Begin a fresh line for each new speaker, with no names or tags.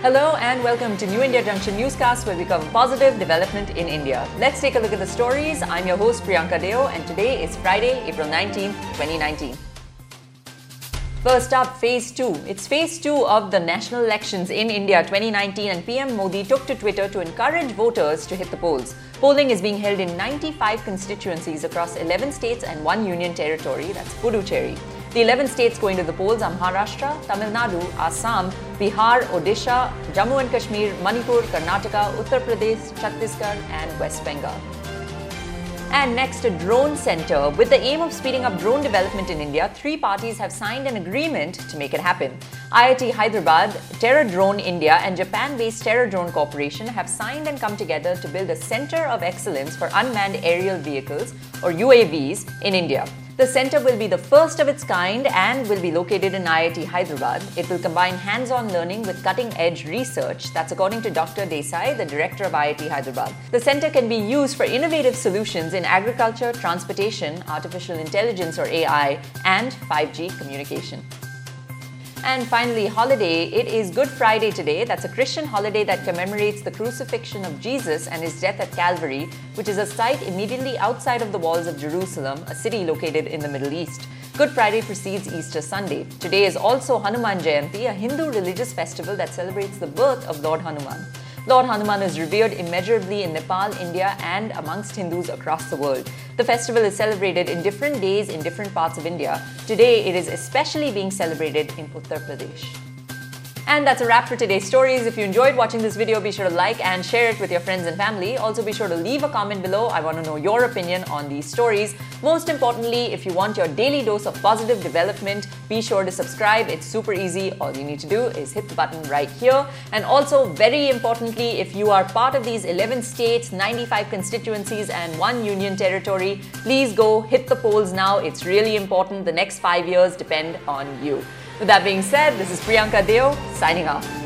Hello and welcome to New India Junction Newscast where we cover positive development in India. Let's take a look at the stories. I'm your host Priyanka Deo and today is Friday, April 19, 2019. First up, Phase 2. It's Phase 2 of the national elections in India 2019 and PM Modi took to Twitter to encourage voters to hit the polls. Polling is being held in 95 constituencies across 11 states and one union territory, that's Puducherry. The 11 states going to the polls are Maharashtra, Tamil Nadu, Assam, Bihar, Odisha, Jammu and Kashmir, Manipur, Karnataka, Uttar Pradesh, Chhattisgarh, and West Bengal. And next, a drone center. With the aim of speeding up drone development in India, three parties have signed an agreement to make it happen. IIT Hyderabad, Terra Drone India, and Japan based Terra Drone Corporation have signed and come together to build a center of excellence for unmanned aerial vehicles, or UAVs, in India. The center will be the first of its kind and will be located in IIT Hyderabad. It will combine hands on learning with cutting edge research. That's according to Dr. Desai, the director of IIT Hyderabad. The center can be used for innovative solutions in agriculture, transportation, artificial intelligence or AI, and 5G communication. And finally, holiday. It is Good Friday today. That's a Christian holiday that commemorates the crucifixion of Jesus and his death at Calvary, which is a site immediately outside of the walls of Jerusalem, a city located in the Middle East. Good Friday precedes Easter Sunday. Today is also Hanuman Jayanti, a Hindu religious festival that celebrates the birth of Lord Hanuman. Lord Hanuman is revered immeasurably in Nepal, India, and amongst Hindus across the world. The festival is celebrated in different days in different parts of India. Today, it is especially being celebrated in Uttar Pradesh. And that's a wrap for today's stories. If you enjoyed watching this video, be sure to like and share it with your friends and family. Also, be sure to leave a comment below. I want to know your opinion on these stories. Most importantly, if you want your daily dose of positive development, be sure to subscribe. It's super easy. All you need to do is hit the button right here. And also, very importantly, if you are part of these 11 states, 95 constituencies, and one union territory, please go hit the polls now. It's really important. The next five years depend on you. With that being said, this is Priyanka Deo signing off.